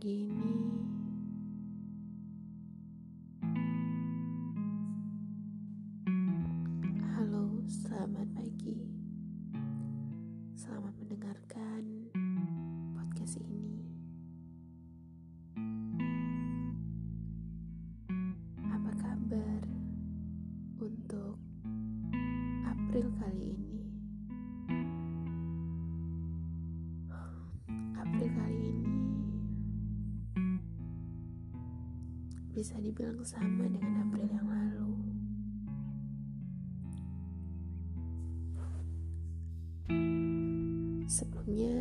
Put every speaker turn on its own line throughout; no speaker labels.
Pagi Halo, selamat pagi Selamat mendengarkan podcast ini Apa kabar untuk April kali ini? Bisa dibilang sama dengan April yang lalu. Sebelumnya,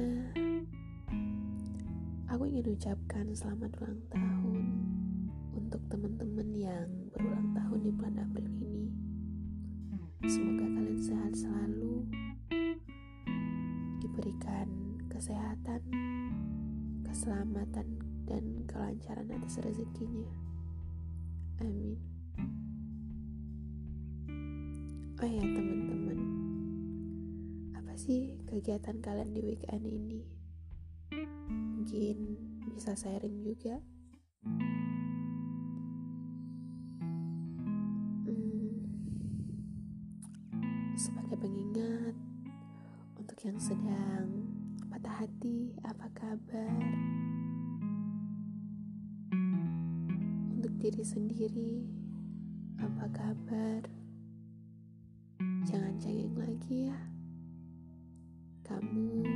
aku ingin ucapkan selamat ulang tahun untuk teman-teman yang berulang tahun di bulan April ini. Semoga kalian sehat selalu, diberikan kesehatan, keselamatan, dan kelancaran atas rezekinya. Amin. Oh ya teman-teman, apa sih kegiatan kalian di weekend ini? Mungkin bisa sharing juga. Hmm, sebagai pengingat untuk yang sedang patah hati, apa kabar? Diri sendiri, apa kabar? Jangan cengeng lagi ya. Kamu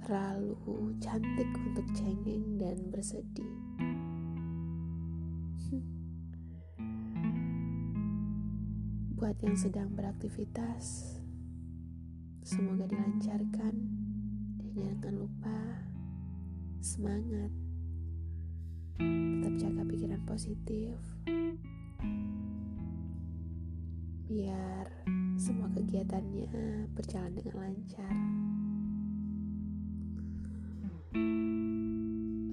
terlalu cantik untuk cengeng dan bersedih. Buat yang sedang beraktivitas, semoga dilancarkan dan jangan lupa semangat. Tetap jaga pikiran positif. Biar semua kegiatannya berjalan dengan lancar.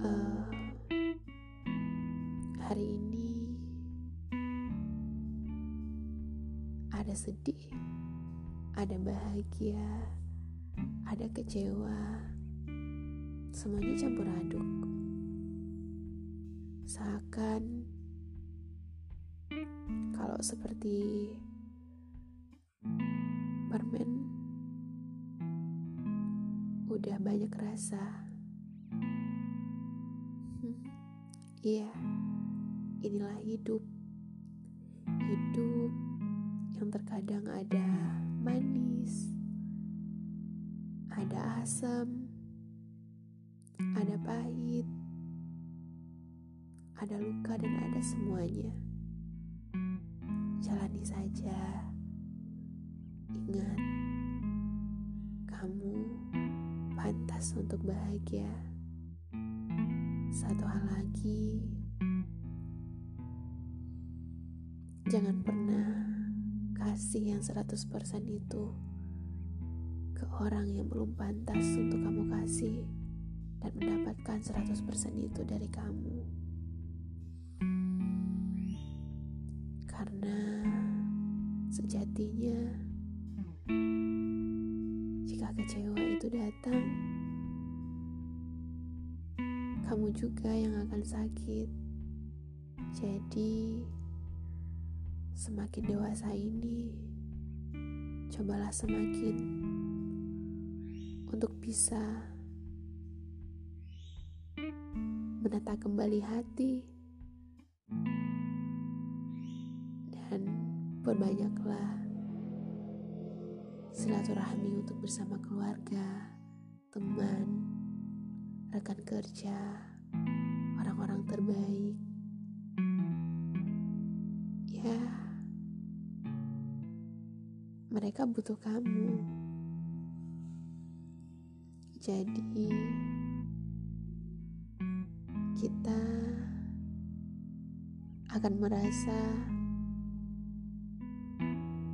Eh, hari ini ada sedih, ada bahagia, ada kecewa, semuanya campur aduk. Seakan kalau seperti permen udah banyak rasa. Hmm, Iya, inilah hidup. Hidup yang terkadang ada manis, ada asam, ada luka dan ada semuanya. Jalani saja. Ingat, kamu pantas untuk bahagia. Satu hal lagi, jangan pernah kasih yang 100% itu ke orang yang belum pantas untuk kamu kasih dan mendapatkan 100% itu dari kamu. Sejatinya jika kecewa itu datang, kamu juga yang akan sakit. Jadi, semakin dewasa ini, cobalah semakin untuk bisa menata kembali hati perbanyaklah silaturahmi untuk bersama keluarga, teman, rekan kerja, orang-orang terbaik. Ya, mereka butuh kamu. Jadi, kita akan merasa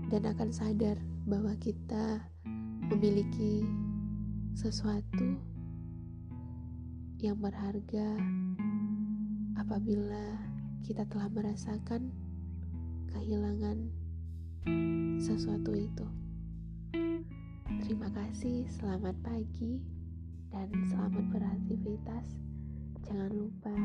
dan akan sadar bahwa kita memiliki sesuatu yang berharga apabila kita telah merasakan kehilangan sesuatu itu. Terima kasih, selamat pagi, dan selamat beraktivitas. Jangan lupa